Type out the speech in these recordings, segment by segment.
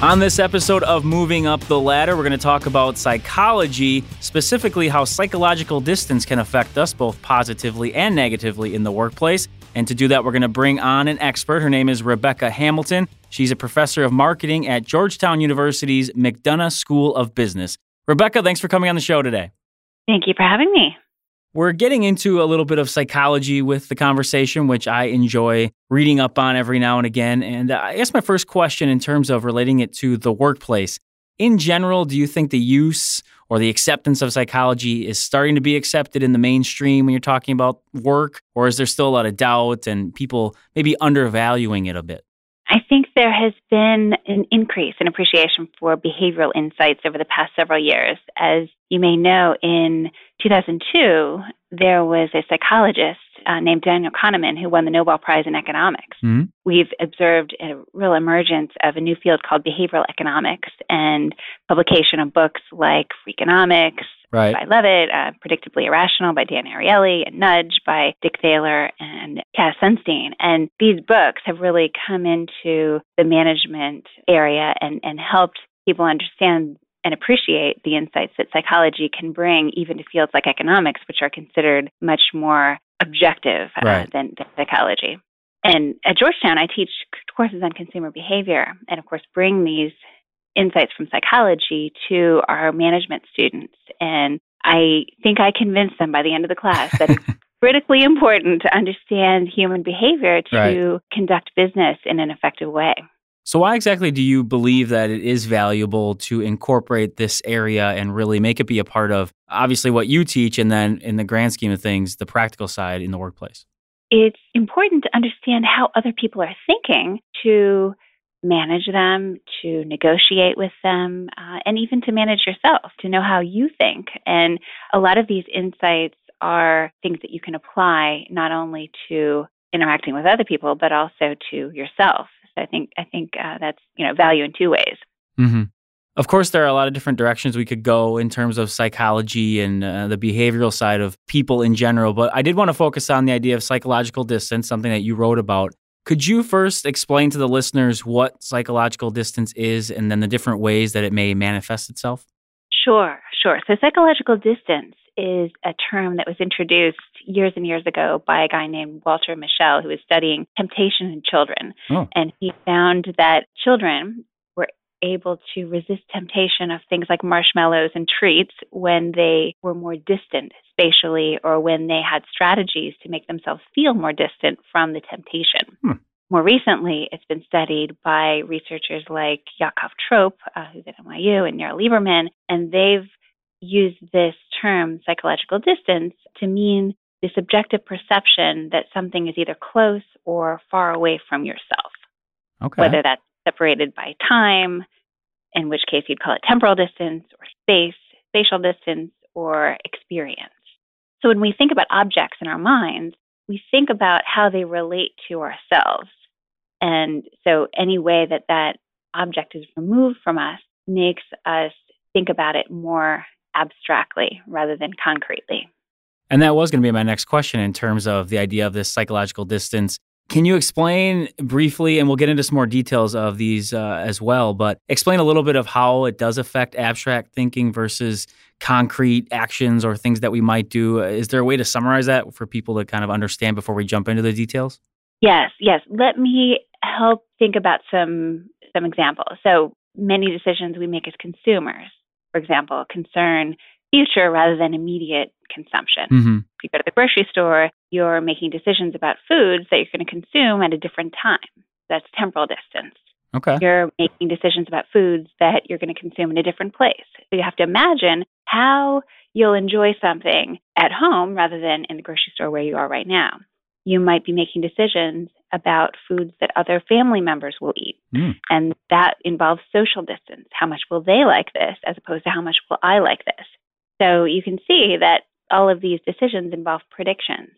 On this episode of Moving Up the Ladder, we're going to talk about psychology, specifically how psychological distance can affect us both positively and negatively in the workplace. And to do that, we're going to bring on an expert. Her name is Rebecca Hamilton. She's a professor of marketing at Georgetown University's McDonough School of Business. Rebecca, thanks for coming on the show today. Thank you for having me. We're getting into a little bit of psychology with the conversation, which I enjoy reading up on every now and again. And I guess my first question, in terms of relating it to the workplace, in general, do you think the use or the acceptance of psychology is starting to be accepted in the mainstream when you're talking about work? Or is there still a lot of doubt and people maybe undervaluing it a bit? I think there has been an increase in appreciation for behavioral insights over the past several years. As you may know, in 2002, there was a psychologist uh, named Daniel Kahneman who won the Nobel Prize in economics. Mm-hmm. We've observed a real emergence of a new field called behavioral economics and publication of books like Freakonomics right. by Levitt, uh, Predictably Irrational by Dan Ariely, and Nudge by Dick Thaler and Cass Sunstein. And these books have really come into the management area and, and helped people understand and appreciate the insights that psychology can bring even to fields like economics, which are considered much more objective uh, right. than, than psychology. And at Georgetown, I teach courses on consumer behavior and, of course, bring these insights from psychology to our management students. And I think I convinced them by the end of the class that it's critically important to understand human behavior to right. conduct business in an effective way. So, why exactly do you believe that it is valuable to incorporate this area and really make it be a part of obviously what you teach and then, in the grand scheme of things, the practical side in the workplace? It's important to understand how other people are thinking to manage them, to negotiate with them, uh, and even to manage yourself, to know how you think. And a lot of these insights are things that you can apply not only to interacting with other people, but also to yourself. So I think I think uh, that's you know value in two ways. Mm-hmm. Of course, there are a lot of different directions we could go in terms of psychology and uh, the behavioral side of people in general. But I did want to focus on the idea of psychological distance, something that you wrote about. Could you first explain to the listeners what psychological distance is and then the different ways that it may manifest itself? Sure, sure. So, psychological distance is a term that was introduced years and years ago by a guy named Walter Mischel, who was studying temptation in children. Oh. And he found that children able to resist temptation of things like marshmallows and treats when they were more distant spatially or when they had strategies to make themselves feel more distant from the temptation. Hmm. More recently, it's been studied by researchers like Yaacov Trope, uh, who's at NYU, and Nira Liberman, and they've used this term, psychological distance, to mean the subjective perception that something is either close or far away from yourself. Okay. Whether that's separated by time, in which case you'd call it temporal distance, or space, spatial distance, or experience. So when we think about objects in our minds, we think about how they relate to ourselves. And so any way that that object is removed from us makes us think about it more abstractly rather than concretely. And that was going to be my next question in terms of the idea of this psychological distance. Can you explain briefly, and we'll get into some more details of these uh, as well, but explain a little bit of how it does affect abstract thinking versus concrete actions or things that we might do? Is there a way to summarize that for people to kind of understand before we jump into the details? Yes, yes. Let me help think about some some examples. So many decisions we make as consumers for example, concern future rather than immediate consumption. Mm-hmm. If you go to the grocery store, you're making decisions about foods that you're going to consume at a different time. That's temporal distance. Okay. You're making decisions about foods that you're going to consume in a different place. So you have to imagine how you'll enjoy something at home rather than in the grocery store where you are right now. You might be making decisions about foods that other family members will eat. Mm. And that involves social distance. How much will they like this as opposed to how much will I like this? So you can see that all of these decisions involve predictions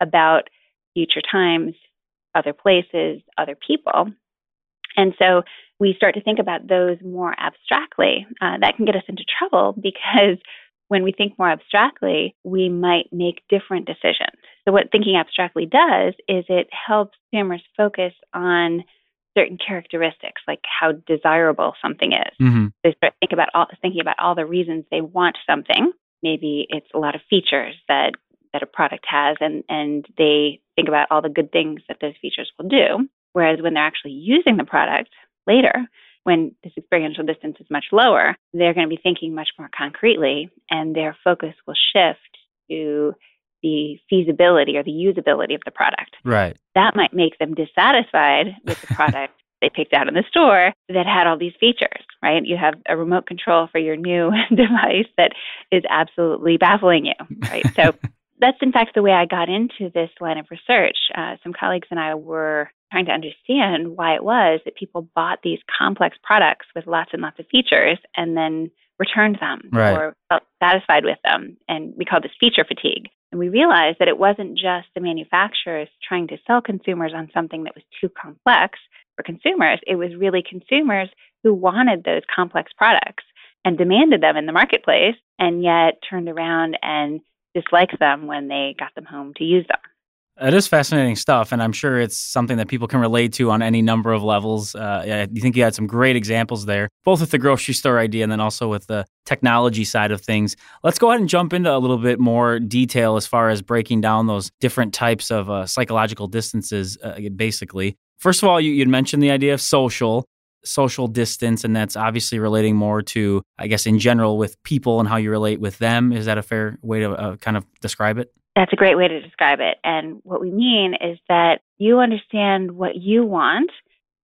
about future times, other places, other people. And so we start to think about those more abstractly. Uh, that can get us into trouble because when we think more abstractly, we might make different decisions. So, what thinking abstractly does is it helps consumers focus on certain characteristics, like how desirable something is. Mm-hmm. They start think about all, thinking about all the reasons they want something. Maybe it's a lot of features that that a product has, and and they think about all the good things that those features will do. Whereas when they're actually using the product later, when this experiential distance is much lower, they're going to be thinking much more concretely, and their focus will shift to the feasibility or the usability of the product. Right. That might make them dissatisfied with the product they picked out in the store that had all these features, right? You have a remote control for your new device that is absolutely baffling you, right? So that's in fact the way I got into this line of research. Uh, some colleagues and I were trying to understand why it was that people bought these complex products with lots and lots of features and then returned them right. or felt satisfied with them. And we call this feature fatigue. And we realized that it wasn't just the manufacturers trying to sell consumers on something that was too complex for consumers, it was really consumers who wanted those complex products and demanded them in the marketplace and yet turned around and disliked them when they got them home to use them. It is fascinating stuff, and I'm sure it's something that people can relate to on any number of levels. Uh, you think you had some great examples there, both with the grocery store idea and then also with the technology side of things. Let's go ahead and jump into a little bit more detail as far as breaking down those different types of uh, psychological distances, uh, basically. First of all, you, would mentioned the idea of social, social distance, and that's obviously relating more to, I guess, in general with people and how you relate with them. Is that a fair way to uh, kind of describe it? That's a great way to describe it. And what we mean is that you understand what you want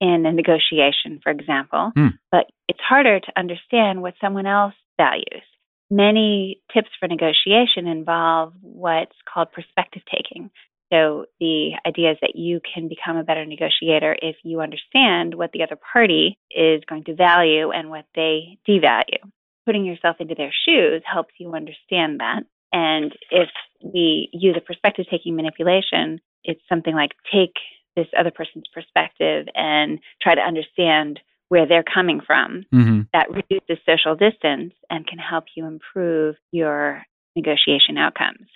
in a negotiation, for example, hmm. but it's harder to understand what someone else values. Many tips for negotiation involve what's called perspective taking. So the idea is that you can become a better negotiator if you understand what the other party is going to value and what they devalue. Putting yourself into their shoes helps you understand that. And if we use a perspective taking manipulation, it's something like take this other person's perspective and try to understand where they're coming from. Mm-hmm. That reduces social distance and can help you improve your negotiation outcomes.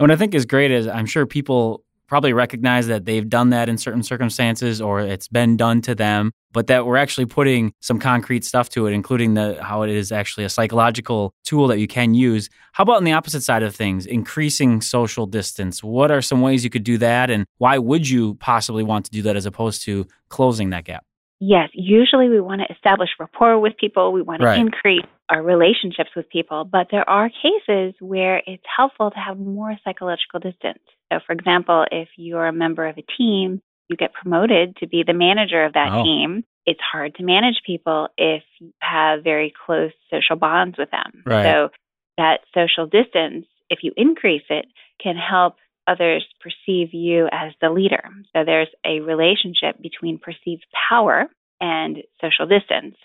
What I think is great is I'm sure people probably recognize that they've done that in certain circumstances or it's been done to them, but that we're actually putting some concrete stuff to it, including the how it is actually a psychological tool that you can use. How about on the opposite side of things, increasing social distance? What are some ways you could do that, and why would you possibly want to do that as opposed to closing that gap? Yes, usually we want to establish rapport with people. We want to increase our relationships with people, but there are cases where it's helpful to have more psychological distance. So, for example, if you're a member of a team, you get promoted to be the manager of that oh. team. It's hard to manage people if you have very close social bonds with them. Right. So, that social distance, if you increase it, can help others perceive you as the leader. So there's a relationship between perceived power and social distance.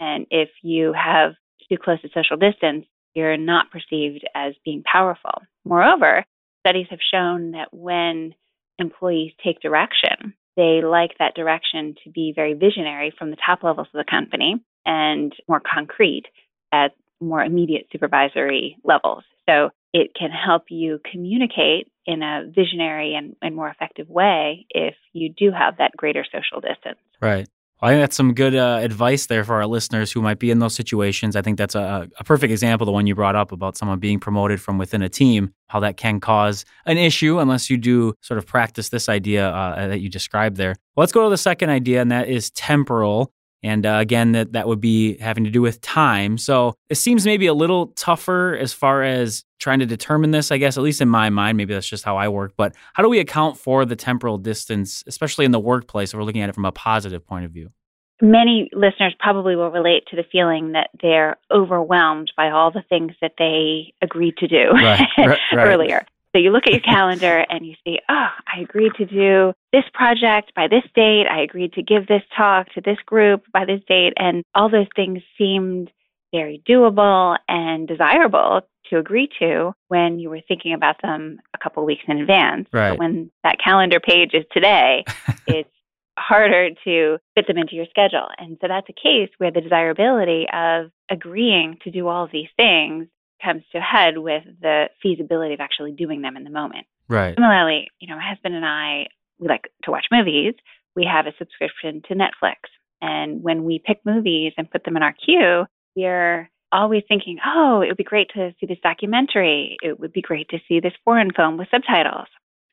And if you have too close a social distance, you're not perceived as being powerful. Moreover, studies have shown that when employees take direction, they like that direction to be very visionary from the top levels of the company and more concrete at more immediate supervisory levels. So it can help you communicate in a visionary and, and more effective way if you do have that greater social distance. Right. Well, I think that's some good uh, advice there for our listeners who might be in those situations. I think that's a, a, perfect example, the one you brought up about someone being promoted from within a team, how that can cause an issue unless you do sort of practice this idea uh, that you described there. Well, let's go to the second idea, and that is temporal. And uh, again, that, that would be having to do with time. So it seems maybe a little tougher as far as trying to determine this, I guess, at least in my mind. Maybe that's just how I work. But how do we account for the temporal distance, especially in the workplace, if we're looking at it from a positive point of view? Many listeners probably will relate to the feeling that they're overwhelmed by all the things that they agreed to do right, right, right. earlier. So you look at your calendar and you see, oh, I agreed to do this project by this date. I agreed to give this talk to this group by this date. And all those things seemed very doable and desirable to agree to when you were thinking about them a couple weeks in advance. Right. But when that calendar page is today, it's harder to fit them into your schedule. And so that's a case where the desirability of agreeing to do all of these things comes to a head with the feasibility of actually doing them in the moment. Right. Similarly, you know, my husband and I, we like to watch movies, we have a subscription to Netflix. And when we pick movies and put them in our queue, we're always thinking, oh, it would be great to see this documentary. It would be great to see this foreign film with subtitles.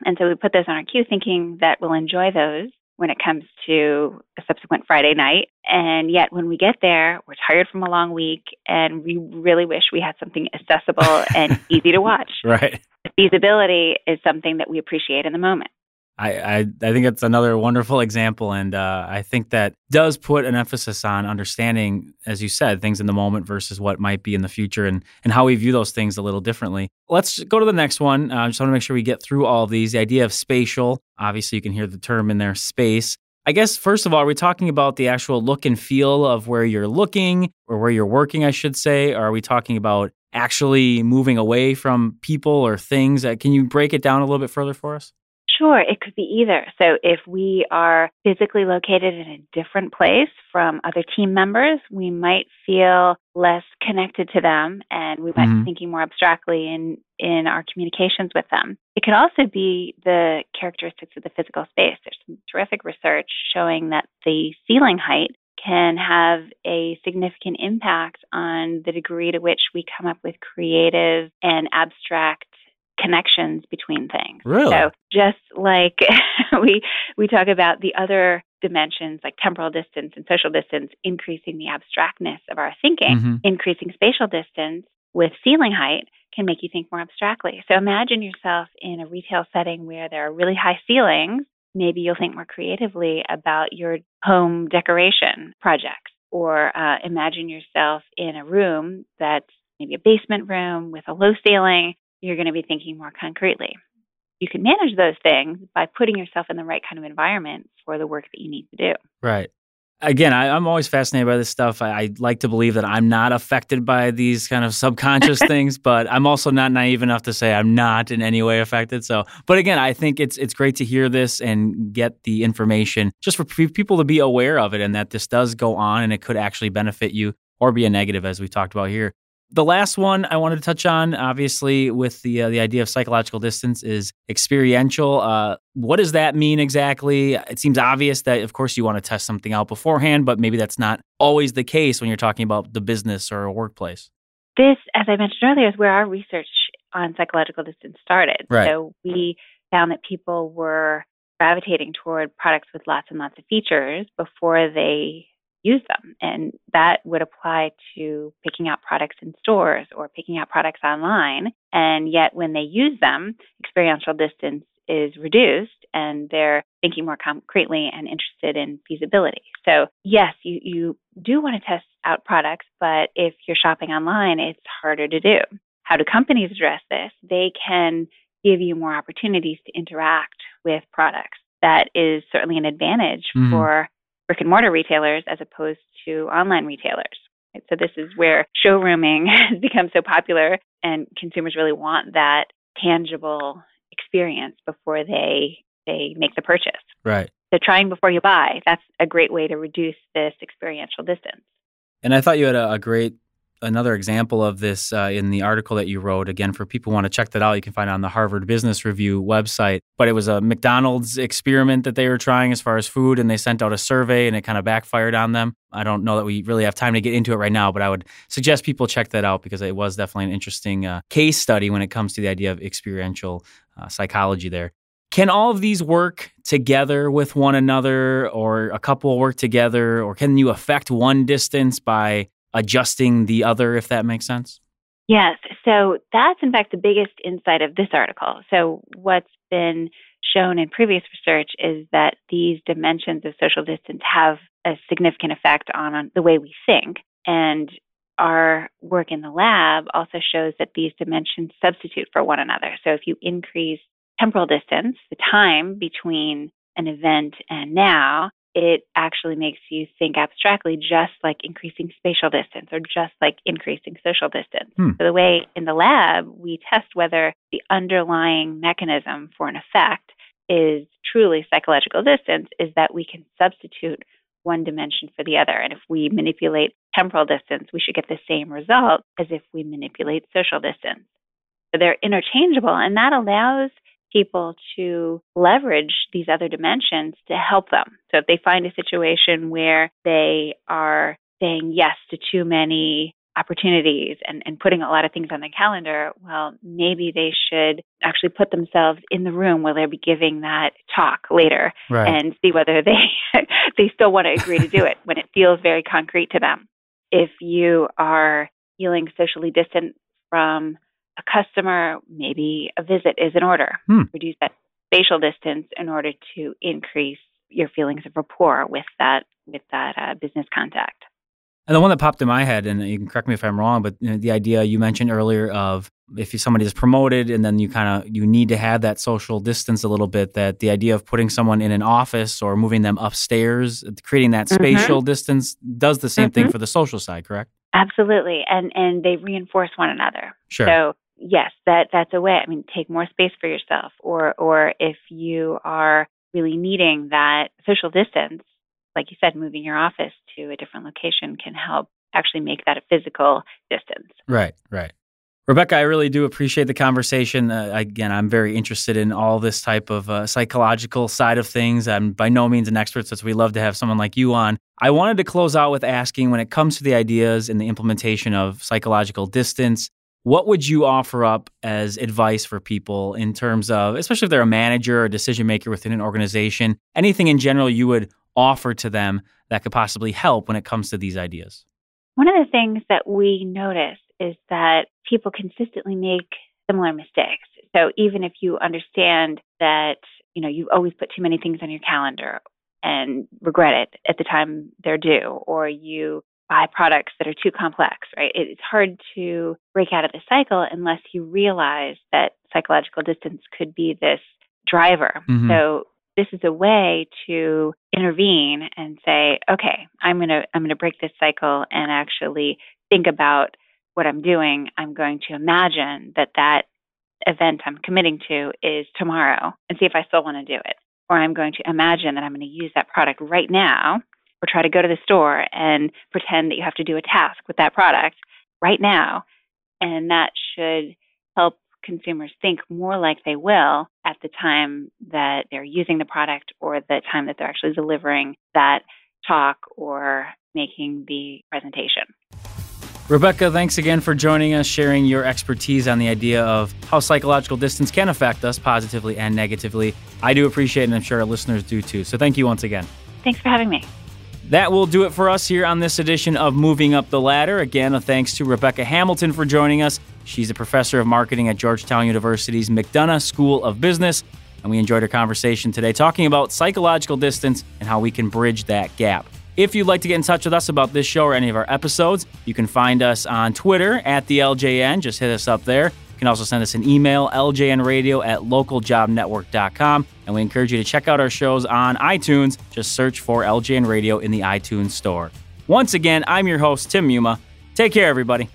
And so we put those on our queue thinking that we'll enjoy those when it comes to a subsequent Friday night. And yet, when we get there, we're tired from a long week and we really wish we had something accessible and easy to watch. Right. Feasibility is something that we appreciate in the moment. I, I, I think it's another wonderful example, and uh, I think that does put an emphasis on understanding, as you said, things in the moment versus what might be in the future, and and how we view those things a little differently. Let's go to the next one. I uh, just want to make sure we get through all of these. The idea of spatial, obviously, you can hear the term in there, space. I guess first of all, are we talking about the actual look and feel of where you're looking or where you're working, I should say? Or are we talking about actually moving away from people or things? Uh, can you break it down a little bit further for us? Sure, it could be either. So if we are physically located in a different place from other team members, we might feel less connected to them and we might mm-hmm. be thinking more abstractly in, in our communications with them. It could also be the characteristics of the physical space. There's some terrific research showing that the ceiling height can have a significant impact on the degree to which we come up with creative and abstract connections between things. Really? So just like we we talk about the other dimensions like temporal distance and social distance increasing the abstractness of our thinking, mm-hmm. increasing spatial distance with ceiling height can make you think more abstractly. So imagine yourself in a retail setting where there are really high ceilings. Maybe you'll think more creatively about your home decoration projects. Or uh, imagine yourself in a room that's maybe a basement room with a low ceiling you're going to be thinking more concretely. You can manage those things by putting yourself in the right kind of environment for the work that you need to do. Right. Again, I, am always fascinated by this stuff. I, I, like to believe that I'm not affected by these kind of subconscious things, but I'm also not naive enough to say I'm not in any way affected. So, but again, I think it's it's great to hear this and get the information just for people to be aware of it and that this does go on and it could actually benefit you or be a negative, as we talked about here. The last one I wanted to touch on, obviously, with the uh, the idea of psychological distance, is experiential. Uh, what does that mean exactly? It seems obvious that, of course, you want to test something out beforehand, but maybe that's not always the case when you're talking about the business or a workplace. This, as I mentioned earlier, is where our research on psychological distance started. Right. So we found that people were gravitating toward products with lots and lots of features before they use them. And that would apply to picking out products in stores or picking out products online. And yet, when they use them, experiential distance is reduced and they're thinking more concretely and interested in feasibility. So, yes, you, you do want to test out products, but if you're shopping online, it's harder to do. How do companies address this? They can give you more opportunities to interact with products. That is certainly an advantage mm-hmm. for brick and mortar retailers as opposed to online retailers. Right? So this is where showrooming has become so popular, and consumers really want that tangible experience before they they make the purchase. Right. So trying before you buy, that's a great way to reduce this experiential distance. And I thought you had a, a great another example of this uh, in the article that you wrote. Again, for people who want to check that out, you can find it on the Harvard Business Review website. But it was a McDonald's experiment that they were trying as far as food, and they sent out a survey and it kind of backfired on them. I don't know that we really have time to get into it right now, but I would suggest people check that out because it was definitely an interesting uh, case study when it comes to the idea of experiential uh, psychology there. Can all of these work together with one another, or a couple work together, or can you affect one distance by adjusting the other, if that makes sense? Yes. So that's in fact the biggest insight of this article. So what's been shown in previous research is that these dimensions of social distance have a significant effect on, on the way we think. And our work in the lab also shows that these dimensions substitute for one another. So if you increase temporal distance, the time between an event and now, it actually makes you think abstractly, just like increasing spatial distance or just like increasing social distance. Hmm. So, the way in the lab we test whether the underlying mechanism for an effect is truly psychological distance is that we can substitute one dimension for the other. And if we manipulate temporal distance, we should get the same result as if we manipulate social distance. So they're interchangeable, and that allows people to leverage these other dimensions to help them. So if they find a situation where they are saying yes to too many opportunities and, and putting a lot of things on the calendar, well, maybe they should actually put themselves in the room where they'll be giving that talk later right. and see whether they they still want to agree to do it when it feels very concrete to them. If you are feeling socially distant from a customer, maybe a visit is in order. Hmm. Reduce that spatial distance in order to increase your feelings of rapport with that with that uh, business contact. And the one that popped in my head, and you can correct me if I'm wrong, but you know, the idea you mentioned earlier of if somebody is promoted and then you kind of you need to have that social distance a little bit that the idea of putting someone in an office or moving them upstairs creating that mm-hmm. spatial mm-hmm. distance does the same mm-hmm. thing for the social side correct absolutely and and they reinforce one another sure so yes that that's a way i mean take more space for yourself or or if you are really needing that social distance like you said, moving your office to a different location can help actually make that a physical distance. Right, right. Rebecca, I really do appreciate the conversation. Uh, again, I'm very interested in all this type of uh, psychological side of things. I'm by no means an expert, so we love to have someone like you on. I wanted to close out with asking when it comes to the ideas and the implementation of psychological distance, what would you offer up as advice for people in terms of, especially if they're a manager or decision maker within an organization, anything in general you would offer to them that could possibly help when it comes to these ideas? One of the things that we notice is that people consistently make similar mistakes. So even if you understand that, you know, you've always put too many things on your calendar and regret it at the time they're due, or you buy products that are too complex, right? It's hard to break out of the cycle unless you realize that psychological distance could be this driver. Mm-hmm. So this is a way to intervene and say, okay, I'm going to I'm going to break this cycle and actually think about what I'm doing. I'm going to imagine that that event I'm committing to is tomorrow and see if I still want to do it. Or I'm going to imagine that I'm going to use that product right now or try to go to the store and pretend that you have to do a task with that product right now. And that should help consumers think more like they will at the time that they're using the product or the time that they're actually delivering that talk or making the presentation. Rebecca, thanks again for joining us, sharing your expertise on the idea of how psychological distance can affect us positively and negatively. I do appreciate it, and I'm sure our listeners do too. So thank you once again. Thanks for having me. That will do it for us here on this edition of Moving Up the Ladder. Again, a thanks to Rebecca Hamilton for joining us. She's a professor of marketing at Georgetown University's McDonough School of Business. And we enjoyed our conversation today talking about psychological distance and how we can bridge that gap. If you'd like to get in touch with us about this show or any of our episodes, you can find us on Twitter at the LJN. Just hit us up there. You can also send us an email, ljnradio at localjobnetwork.com. And we encourage you to check out our shows on iTunes. Just search for LJN Radio in the iTunes store. Once again, I'm your host, Tim Muma. Take care, everybody.